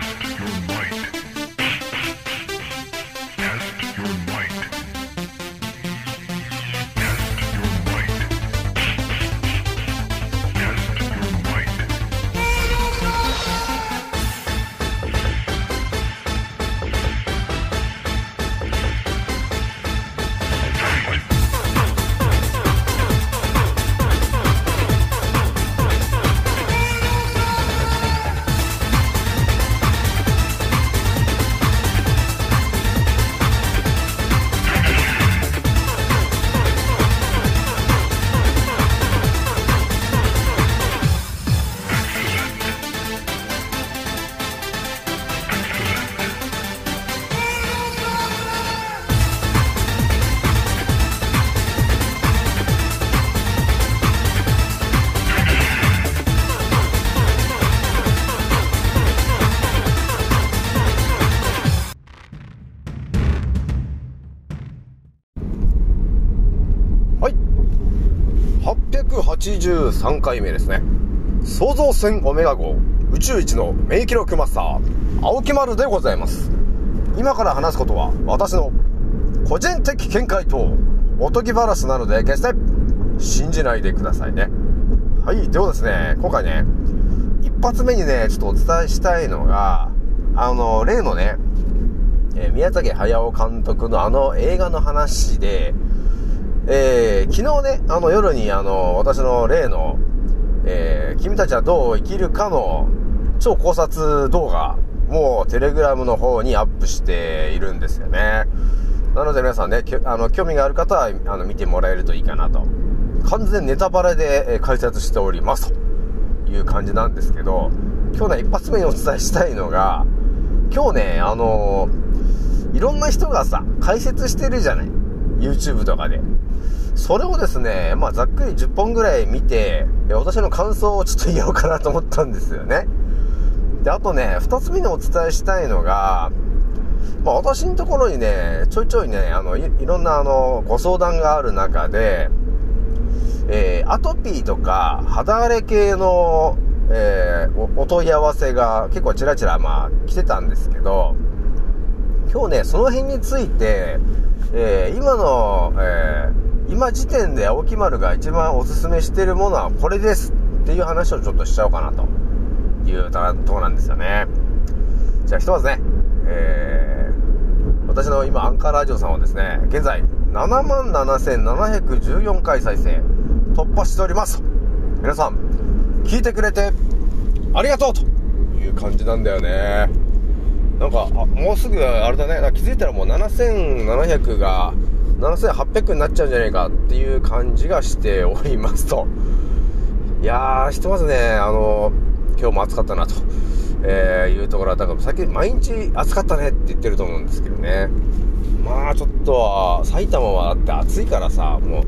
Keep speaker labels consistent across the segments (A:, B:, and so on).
A: Test your might. 83回目ですね。創造船オメガ号宇宙一の免疫力マスター、青木丸でございます。今から話すことは私の個人的見解とおとぎ話なので決して信じないでくださいね。はい、ではですね、今回ね、一発目にね、ちょっとお伝えしたいのが、あの、例のね、え、宮崎駿監督のあの映画の話で、えー、昨日ね、あの夜にあの、私の例の、えー、君たちはどう生きるかの超考察動画、もうテレグラムの方にアップしているんですよね。なので皆さんね、あの、興味がある方は、あの、見てもらえるといいかなと。完全ネタバレで、え解説しておりますという感じなんですけど、今日ね、一発目にお伝えしたいのが、今日ね、あのー、いろんな人がさ、解説してるじゃない ?YouTube とかで。それをですね、まあ、ざっくり10本ぐらい見て、私の感想をちょっと言おうかなと思ったんですよね。で、あとね、2つ目にお伝えしたいのが、まあ、私のところにね、ちょいちょいね、あの、いろんなあの、ご相談がある中で、えー、アトピーとか肌荒れ系の、えー、お問い合わせが結構ちらちらまあ来てたんですけど、今日ね、その辺について、えー、今の、えー、今時点で青木丸が一番おすすめしてるものはこれですっていう話をちょっとしちゃおうかなというとこなんですよね。じゃあひとまずね、えー、私の今アンカーラジオさんはですね、現在77,714回再生突破しております。皆さん、聞いてくれてありがとうという感じなんだよね。なんか、もうすぐあれだね、気づいたらもう7700が7800になっちゃうんじゃないかっていう感じがしておりますと。いやー、ひとまずね、あの、今日も暑かったなと、えー、いうところは、だからさっき毎日暑かったねって言ってると思うんですけどね。まあちょっと、埼玉はだって暑いからさ、もう、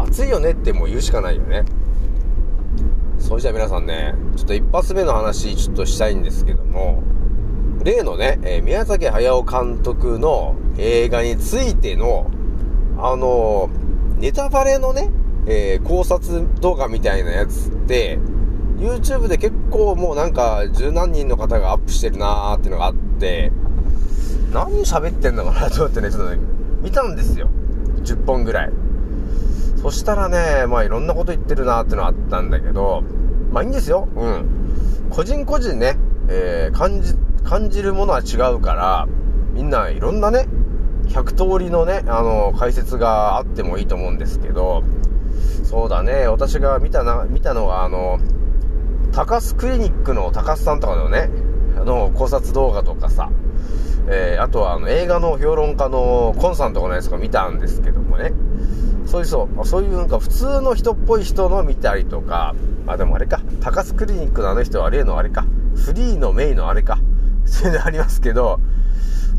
A: 暑いよねってもう言うしかないよね。それじゃあ皆さんね、ちょっと一発目の話ちょっとしたいんですけども、例のね、えー、宮崎駿監督の映画についてのあの、ネタバレのね、えー、考察動画みたいなやつって、YouTube で結構もうなんか十何人の方がアップしてるなーっていうのがあって、何喋ってんのかなと思ってね、ちょっとね、見たんですよ。10本ぐらい。そしたらね、まあいろんなこと言ってるなーっていうのはあったんだけど、まあいいんですよ。うん。個人個人ね、えー、感じ、感じるものは違うから、みんないろんなね、100通りのね、あの、解説があってもいいと思うんですけど、そうだね、私が見たな、見たのは、あの、高須クリニックの高須さんとかのね、あの、考察動画とかさ、えー、あとはあの映画の評論家のコンさんとかのやつとか見たんですけどもね、そういうそう、そういうなんか普通の人っぽい人の見たりとか、あ、でもあれか、高須クリニックのあの人は例のあれか、フリーのメイのあれか、そういうのありますけど、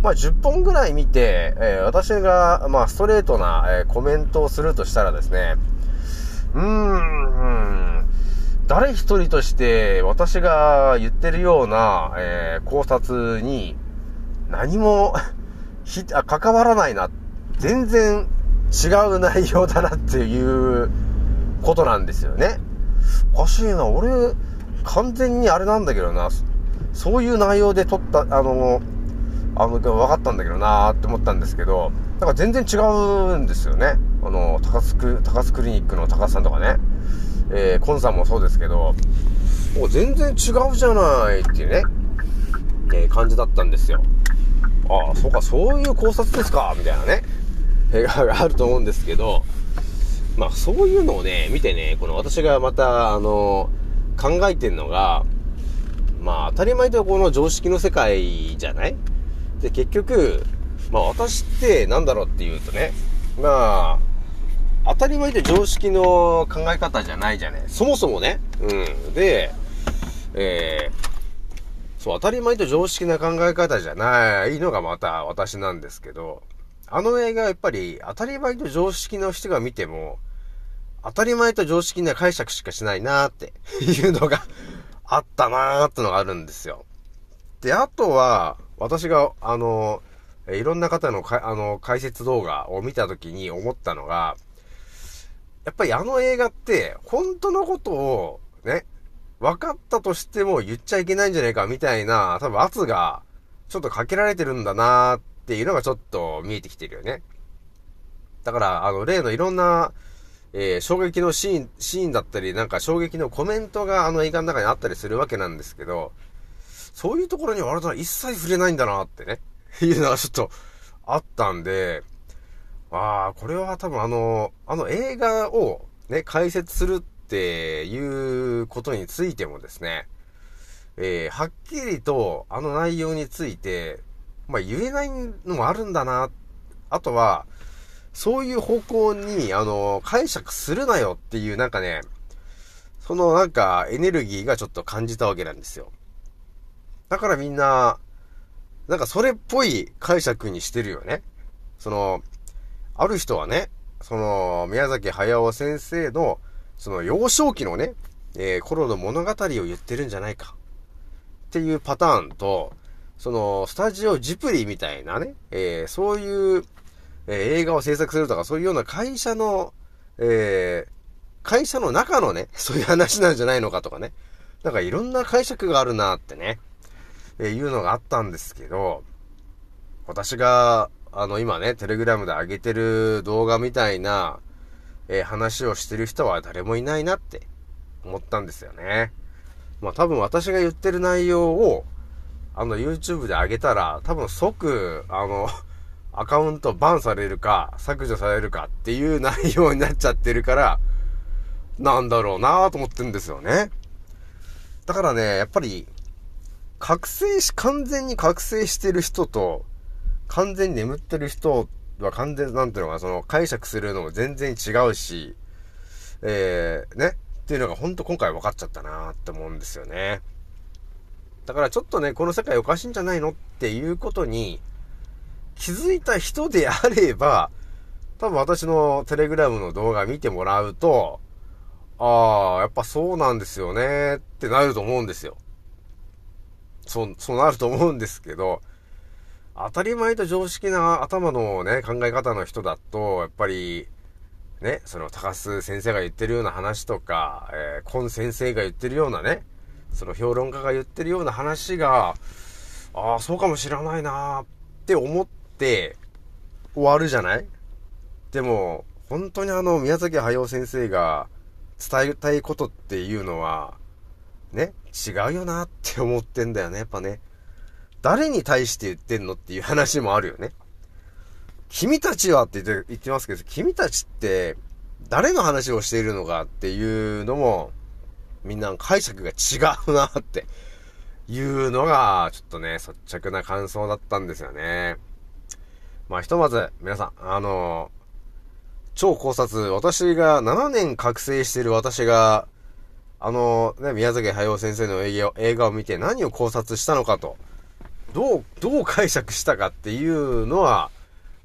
A: まあ、10本ぐらい見て、えー、私が、まあ、ストレートな、えー、コメントをするとしたらですね、うーん、誰一人として私が言ってるような、えー、考察に何も ひあ関わらないな。全然違う内容だなっていうことなんですよね。おかしいな。俺、完全にあれなんだけどな。そういう内容で撮った、あの、あの、分かったんだけどなーって思ったんですけど、なんか全然違うんですよね。あの、高須ク、高須クリニックの高須さんとかね。えー、コンさんもそうですけど、もう全然違うじゃないっていうね、えー、感じだったんですよ。ああ、そうか、そういう考察ですかみたいなね、映画があると思うんですけど、まあそういうのをね、見てね、この私がまた、あの、考えてんのが、まあ当たり前とこの常識の世界じゃないで、結局、まあ私ってなんだろうっていうとね、まあ、当たり前で常識の考え方じゃないじゃね。そもそもね。うん。で、えー、そう、当たり前と常識な考え方じゃないのがまた私なんですけど、あの映画やっぱり当たり前と常識の人が見ても、当たり前と常識な解釈しかしないなーって いうのがあったなーってのがあるんですよ。で、あとは、私が、あの、いろんな方のか、あの、解説動画を見たときに思ったのが、やっぱりあの映画って、本当のことを、ね、分かったとしても言っちゃいけないんじゃないかみたいな、多分圧が、ちょっとかけられてるんだなーっていうのがちょっと見えてきてるよね。だから、あの、例のいろんな、えー、衝撃のシーン、シーンだったり、なんか衝撃のコメントがあの映画の中にあったりするわけなんですけど、そういうところにはあなたは一切触れないんだなってね、いうのがちょっとあったんで、ああ、これは多分あの、あの映画をね、解説するっていうことについてもですね、えー、はっきりとあの内容について、まあ、言えないのもあるんだな。あとは、そういう方向に、あの、解釈するなよっていう、なんかね、そのなんかエネルギーがちょっと感じたわけなんですよ。だからみんな、なんかそれっぽい解釈にしてるよね。その、ある人はね、その、宮崎駿先生の、その幼少期のね、えー、頃の物語を言ってるんじゃないか。っていうパターンと、その、スタジオジプリみたいなね、えー、そういう、えー、映画を制作するとか、そういうような会社の、えー、会社の中のね、そういう話なんじゃないのかとかね。なんかいろんな解釈があるなってね、えー、いうのがあったんですけど、私が、あの、今ね、テレグラムで上げてる動画みたいな、えー、話をしてる人は誰もいないなって思ったんですよね。まあ多分私が言ってる内容を、あの YouTube で上げたら、多分即、あの、アカウントバンされるか、削除されるかっていう内容になっちゃってるから、なんだろうなと思ってるんですよね。だからね、やっぱり、覚醒し、完全に覚醒してる人と、完全に眠ってる人は完全、なんていうのか、その解釈するのも全然違うし、えー、ね、っていうのがほんと今回分かっちゃったなって思うんですよね。だからちょっとね、この世界おかしいんじゃないのっていうことに、気づいた人であれば、多分私のテレグラムの動画見てもらうと、ああ、やっぱそうなんですよねってなると思うんですよ。そう、そうなると思うんですけど、当たり前と常識な頭のね、考え方の人だと、やっぱり、ね、その高須先生が言ってるような話とか、えー、今先生が言ってるようなね、その評論家が言ってるような話が、ああ、そうかもしれないなーって思って終わるじゃない？でも、本当にあの、宮崎駿先生が伝えたいことっていうのは、ね、違うよなって思ってんだよね、やっぱね。誰に対して言ってんのっていう話もあるよね。君たちはって言って言ってますけど、君たちって誰の話をしているのかっていうのも、みんな解釈が違うなっていうのが、ちょっとね、率直な感想だったんですよね。まあ、ひとまず、皆さん、あの、超考察、私が7年覚醒している私が、あの、ね、宮崎駿先生の映画映画を見て何を考察したのかと、どう、どう解釈したかっていうのは、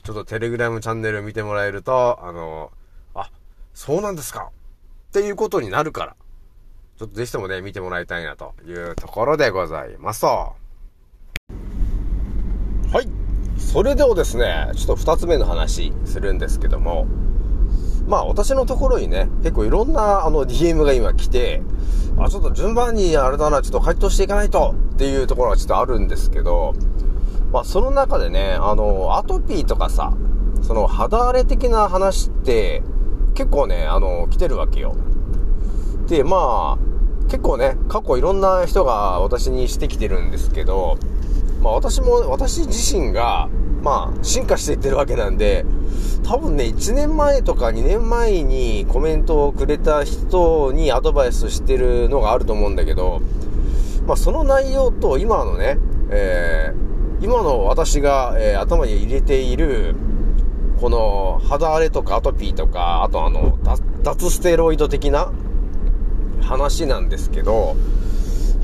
A: ちょっとテレグラムチャンネル見てもらえると、あの、あ、そうなんですかっていうことになるから、ちょっとぜひともね、見てもらいたいなというところでございますと。はい。それではですね、ちょっと二つ目の話するんですけども、まあ私のところにね、結構いろんなあの DM が今来て、あ、ちょっと順番にあれだな、ちょっと回答していかないとっていうところがちょっとあるんですけど、まあその中でね、あの、アトピーとかさ、その肌荒れ的な話って結構ね、あの、来てるわけよ。で、まあ、結構ね、過去いろんな人が私にしてきてるんですけど、まあ私も、私自身が、まあ進化していってるわけなんで、多分ね、1年前とか2年前にコメントをくれた人にアドバイスしてるのがあると思うんだけど、まあその内容と今のね、えー、今の私が、えー、頭に入れている、この肌荒れとかアトピーとか、あとあの、脱ステロイド的な話なんですけど、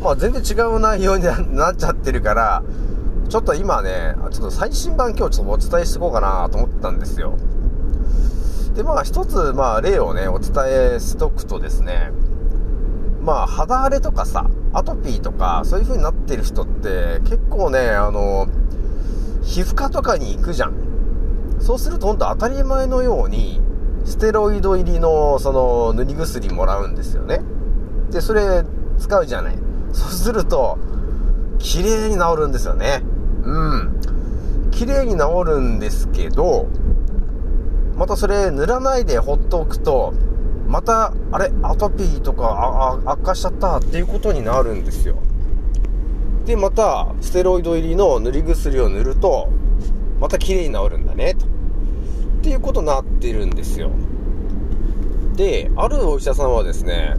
A: まあ全然違う内容になっちゃってるから、ちょっと今ね、ちょっと最新版今日ちょっとお伝えしていこうかなと思ったんですよ。で、まあ一つ、まあ例をね、お伝えしとくとですね、まあ肌荒れとかさ、アトピーとか、そういう風になってる人って結構ね、あの、皮膚科とかに行くじゃん。そうするとほんと当たり前のように、ステロイド入りのその塗り薬もらうんですよね。で、それ使うじゃない。そうすると、綺麗に治るんですよね。うん。綺麗に治るんですけど、またそれ塗らないでほっとくと、また、あれ、アトピーとか悪化しちゃったっていうことになるんですよ。で、また、ステロイド入りの塗り薬を塗ると、また綺麗に治るんだね、と。っていうことになってるんですよ。で、あるお医者さんはですね、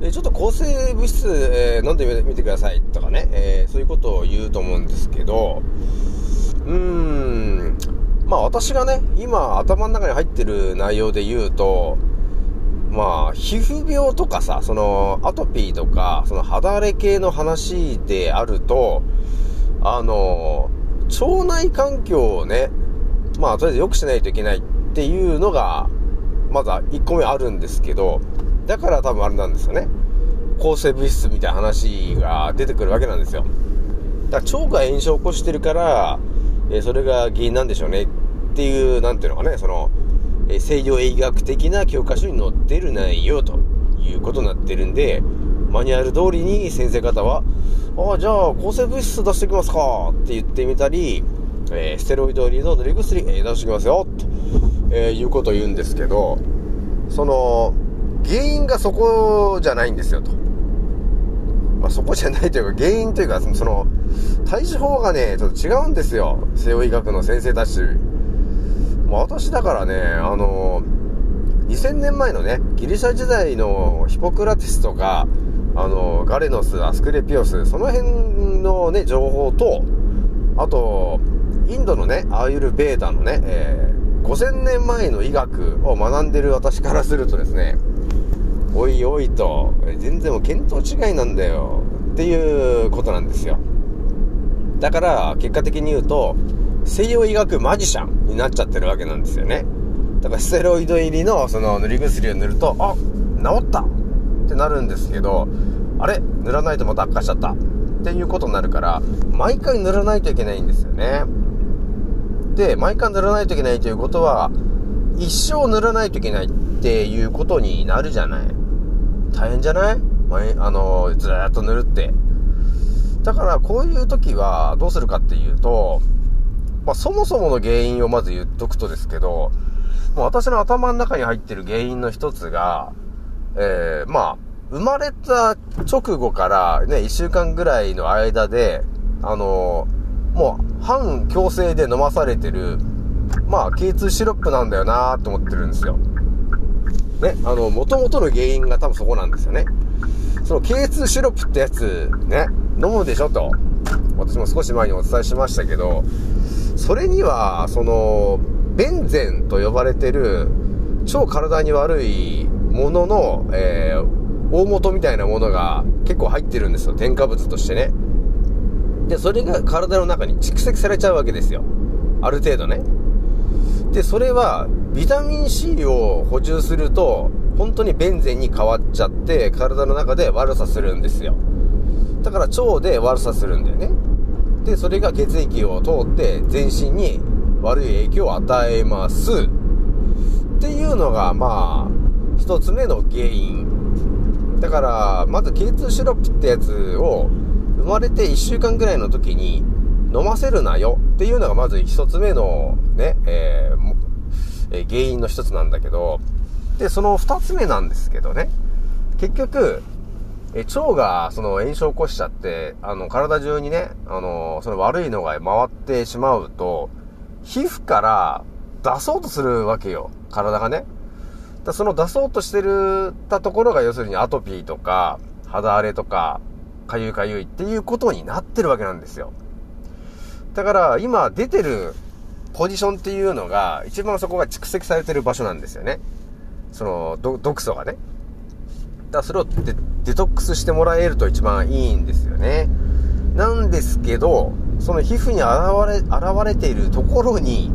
A: ちょっと抗生物質、えー、飲んでみてくださいとかね、えー、そういうことを言うと思うんですけど、うーん、まあ私がね、今頭の中に入ってる内容で言うと、まあ、皮膚病とかさ、その、アトピーとか、その肌荒れ系の話であると、あの、腸内環境をね、まあ、とりあえず良くしないといけないっていうのが、まだ1個目あるんですけど、だから多分あれなんですよね。抗生物質みたいな話が出てくるわけなんですよ。だから腸が炎症を起こしてるから、えそれが原因なんでしょうねっていう、なんていうのかね、その、え西洋医学的な教科書に載ってる内容ということになってるんで、マニュアル通りに先生方は、ああ、じゃあ抗生物質出してきますかって言ってみたり、えー、ステロイド入りの塗り薬、えー、出してきますよ、と、え、いうことを言うんですけど、その、原因がそこじゃないんですよと。まあ、そこじゃないというか、原因というか、その、対処法がね、ちょっと違うんですよ。西洋医学の先生たち。まあ、私だからね、あの、2000年前のね、ギリシャ時代のヒポクラテスとか、あの、ガレノス、アスクレピオス、その辺のね、情報と、あと、インドのね、アーユルベーダのね、えー、5000年前の医学を学んでる私からするとですね、おいおいと、全然もう見当違いなんだよ、っていうことなんですよ。だから、結果的に言うと、西洋医学マジシャンになっちゃってるわけなんですよね。だから、ステロイド入りの、その、塗り薬を塗ると、あ、治ったってなるんですけど、あれ塗らないとまた悪化しちゃった。っていうことになるから、毎回塗らないといけないんですよね。で、毎回塗らないといけないということは、一生塗らないといけないっていうことになるじゃない。大変じゃない？あの、ずーっと塗るって。だから、こういう時はどうするかっていうと、まあ、そもそもの原因をまず言っとくとですけど、もう私の頭の中に入ってる原因の一つが、えー、まあ、生まれた直後からね、一週間ぐらいの間で、あのもう反強制で飲まされてる、まあ、K2 シロップなんだよなーって思ってるんですよ。ね、あの、元々の原因が多分そこなんですよね。その K2 シロップってやつ、ね、飲むでしょと。私も少し前にお伝えしましたけど、それには、その、ベンゼンと呼ばれてる、超体に悪いものの、えー、大元みたいなものが結構入ってるんですよ。添加物としてね。で、それが体の中に蓄積されちゃうわけですよ。ある程度ね。で、それは、ビタミン C を補充すると、本当にベンゼンに変わっちゃって、体の中で悪さするんですよ。だから腸で悪さするんだよね。で、それが血液を通って全身に悪い影響を与えます。っていうのが、まあ、一つ目の原因。だから、まず K2 シロップってやつを、生まれて1週間ぐらいの時に飲ませるなよっていうのがまず一つ目のね、えーえ原因の一つなんだけど、で、その二つ目なんですけどね、結局、え腸がその炎症を起こしちゃって、あの、体中にね、あの、その悪いのが回ってしまうと、皮膚から出そうとするわけよ。体がね。だその出そうとしてるたところが要するにアトピーとか、肌荒れとか、かゆいかゆいっていうことになってるわけなんですよ。だから今出てるポジションっていうのが、一番そこが蓄積されてる場所なんですよね。その、毒素がね。だからそれをデデトックスしてもらえると一番いいんですよね。なんですけど、その皮膚に現れ、現れているところに、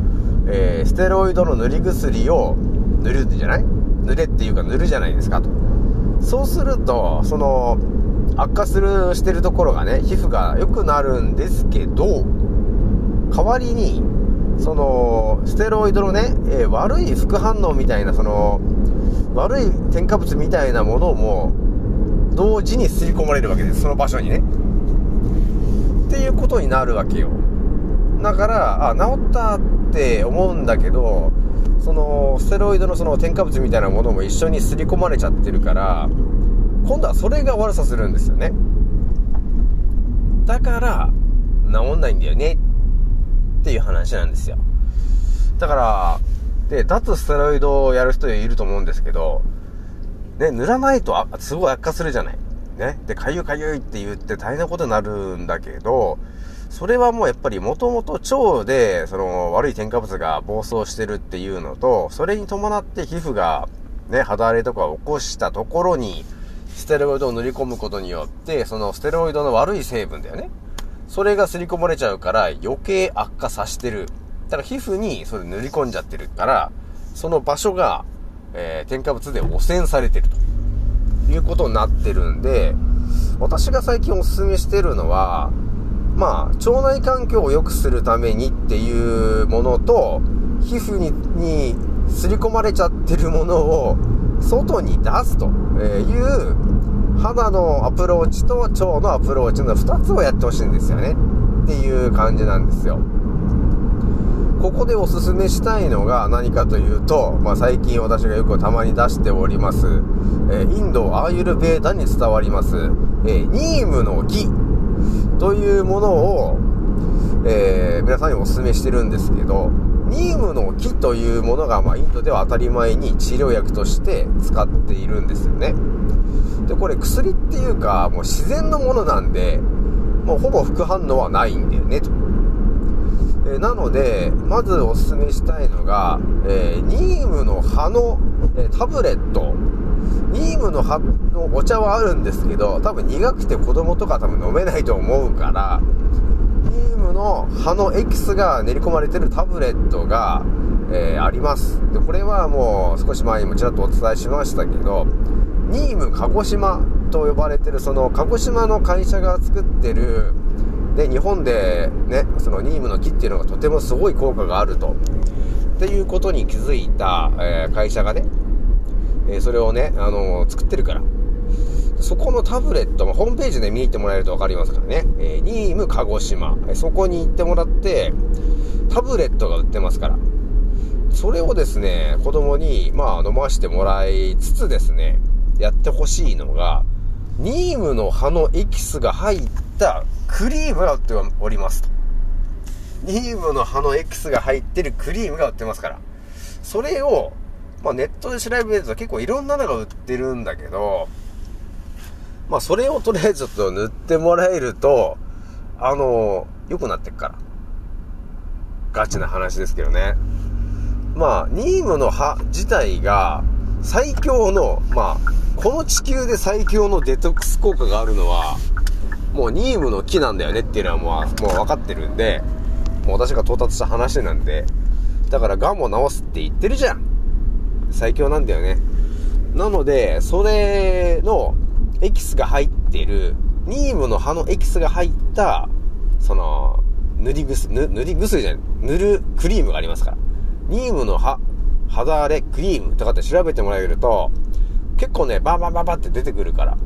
A: えー、ステロイドの塗り薬を塗るんじゃない？塗れっていうか塗るじゃないですかと。そうすると、その、悪化する、してるところがね、皮膚が良くなるんですけど、代わりに、その、ステロイドのね、えー、悪い副反応みたいな、その、悪い添加物みたいなものも、同時に吸い込まれるわけです、その場所にね。っていうことになるわけよ。だから、あ、治ったって思うんだけど、その、ステロイドのその添加物みたいなものも一緒に刷り込まれちゃってるから、今度はそれが悪さするんですよね。だから、治んないんだよね。っていう話なんですよ。だから、で、脱ステロイドをやる人いると思うんですけど、ね、塗らないとあ、すごい悪化するじゃない。ね。で、かゆかゆいって言って大変なことになるんだけど、それはもうやっぱりもともと腸で、その悪い添加物が暴走してるっていうのと、それに伴って皮膚が、ね、肌荒れとかを起こしたところに、ステロイドを塗り込むことによって、そのステロイドの悪い成分だよね。それが刷り込まれちゃうから余計悪化させてる。だから皮膚にそれ塗り込んじゃってるから、その場所が、えー、添加物で汚染されてるということになってるんで、私が最近お勧めしてるのは、まあ、腸内環境を良くするためにっていうものと、皮膚に、に刷り込まれちゃってるものを外に出すという肌のアプローチと腸のアプローチの2つをやってほしいんですよねっていう感じなんですよここでおすすめしたいのが何かというと、まあ、最近私がよくたまに出しております、えインドアーユルベーダに伝わります、えニームの木というものを、えー、皆さんにお勧めしてるんですけど、ニームの木というものが、まあ、インドでは当たり前に治療薬として使っているんですよね。で、これ薬っていうか、もう自然のものなんで、もうほぼ副反応はないんだよね、と。え、なので、まずおすすめしたいのが、えー、ニームの葉の、え、タブレット。ニームの葉のお茶はあるんですけど、多分苦くて子供とか多分飲めないと思うから、ニームの葉のエキスが練り込まれてるタブレットが、えー、あります。で、これはもう少し前にもちらっとお伝えしましたけど、ニーム鹿児島と呼ばれてるその鹿児島の会社が作ってるで日本でねそのニームの木っていうのがとてもすごい効果があると。っていうことに気づいた、えー、会社がね、えー、それをね、あのー、作ってるから。そこのタブレット、まホームページで見に行ってもらえると分かりますからね、えニーム鹿児島、えそこに行ってもらってタブレットが売ってますから。それをですね子供にまあ飲ましてもらいつつですねやってほしいのが、ニームの葉のエキスが入ったクリームが売っておりますと。ニームの葉のエキスが入ってるクリームが売ってますから。それを、まあ、ネットで調べると結構いろんなのが売ってるんだけど、まあそれをとりあえずちょっと塗ってもらえると、あの、良くなってくから。ガチな話ですけどね。まあ、ニームの葉自体が最強の、まあ、この地球で最強のデトックス効果があるのは、もうニームの木なんだよねっていうのはもう、もう分かってるんで、もう私が到達した話なんで、だからガンも治すって言ってるじゃん。最強なんだよね。なので、それのエキスが入ってる、ニームの葉のエキスが入った、その、塗り薬、塗り薬じゃない、塗るクリームがありますから。ニームの葉肌荒れクリームとかって調べてもらえると、結構ね、バーバーバーバって出てくるから。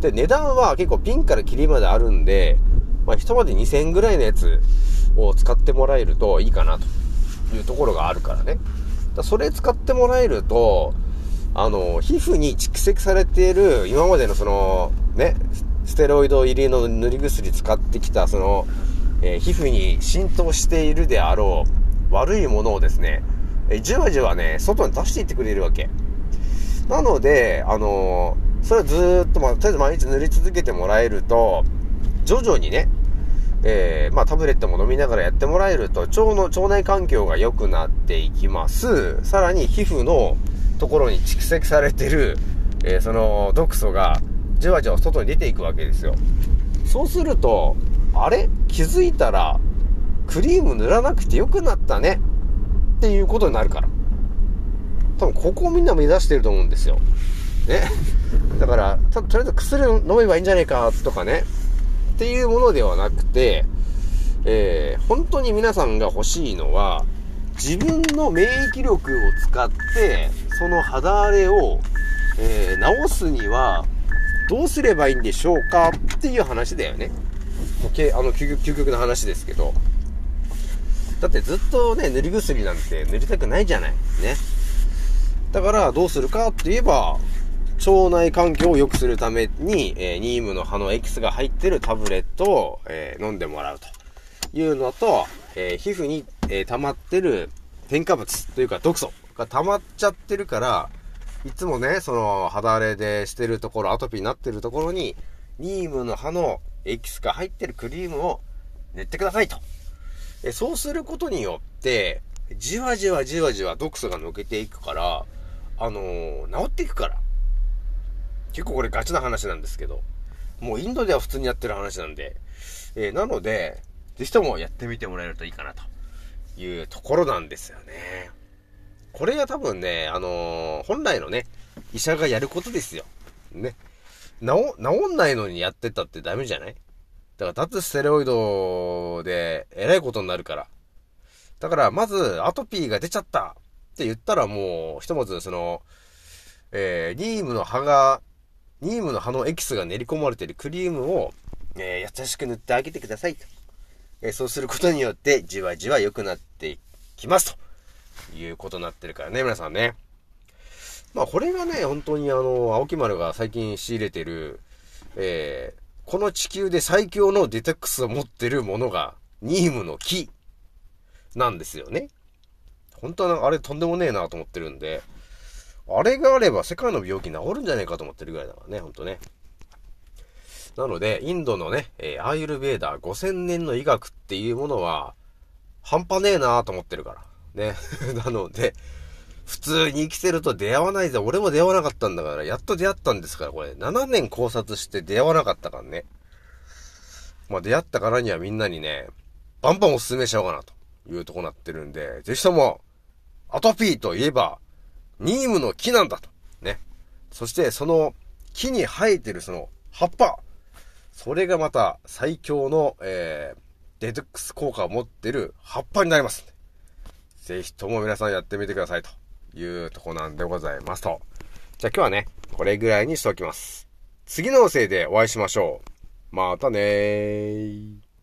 A: で、値段は結構ピンからキリまであるんで、まあ、一まで2000円ぐらいのやつを使ってもらえるといいかなというところがあるからね。だそれ使ってもらえると、あの、皮膚に蓄積されている、今までのその、ね、ステロイド入りの塗り薬使ってきた、その、えー、皮膚に浸透しているであろう悪いものをですね、え、じわじわね、外に出していってくれるわけ。なので、あのー、それはずっと、まあ、とりあえず毎日塗り続けてもらえると、徐々にね、えー、まあ、タブレットも飲みながらやってもらえると、腸の、腸内環境が良くなっていきます。さらに皮膚のところに蓄積されてる、えー、その毒素が、じわじわ外に出ていくわけですよ。そうすると、あれ？気づいたら、クリーム塗らなくてよくなったね。っていうことになるから。多分ここをみんな目指してると思うんですよ。ね。だから、とりあえず薬を飲めばいいんじゃないかとかね。っていうものではなくて、えー、本当に皆さんが欲しいのは、自分の免疫力を使って、その肌荒れを、えー、治すには、どうすればいいんでしょうかっていう話だよね。もうけあの、究極の話ですけど。だってずっとね、塗り薬なんて塗りたくないじゃない。ね。だからどうするかって言えば、腸内環境を良くするために、えー、ニームの葉のエキスが入ってるタブレットを、えー、飲んでもらうというのと、えー、皮膚に、え、溜まってる添加物というか毒素が溜まっちゃってるから、いつもね、その肌荒れでしてるところ、アトピーになってるところに、ニームの葉のエキスが入ってるクリームを塗ってくださいと。えそうすることによって、じわじわじわじわ毒素が抜けていくから、あのー、治っていくから。結構これガチな話なんですけど、もうインドでは普通にやってる話なんで、えー、なので、ぜひともやってみてもらえるといいかなというところなんですよね。これが多分ね、あのー、本来のね、医者がやることですよ。ね。治、治んないのにやってたってダメじゃない？だから脱ステロイドでえらいことになるから。だからまずアトピーが出ちゃったって言ったらもう、ひとまずその、えー、ニームの葉がニームの葉のエキスが練り込まれているクリームを、えー、優しく塗ってあげてくださいと。えー、そうすることによって、じわじわ良くなっていきます。ということになってるからね、皆さんね。まあ、これがね、本当にあの、青木丸が最近仕入れてる、えー、この地球で最強のデトックスを持ってるものが、ニームの木、なんですよね。本当はあれとんでもねえなと思ってるんで、あれがあれば世界の病気治るんじゃないかと思ってるぐらいだからね、ほんとね。なので、インドのね、えー、アーユルベーダー5000年の医学っていうものは、半端ねえなと思ってるから。ね。なので、普通に生きてると出会わないぜ。俺も出会わなかったんだから、やっと出会ったんですから、これ。7年考察して出会わなかったからね。まあ、出会ったからにはみんなにね、バンバンおすすめしようかなというとこなってるんで、ぜひとも、アトピーといえば、ニームの木なんだと。ね。そしてその木に生えてるその葉っぱ。それがまた最強の、えー、デトックス効果を持ってる葉っぱになります。ぜひとも皆さんやってみてくださいというとこなんでございますと。じゃあ今日はね、これぐらいにしておきます。次のせいでお会いしましょう。またねー。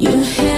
B: You.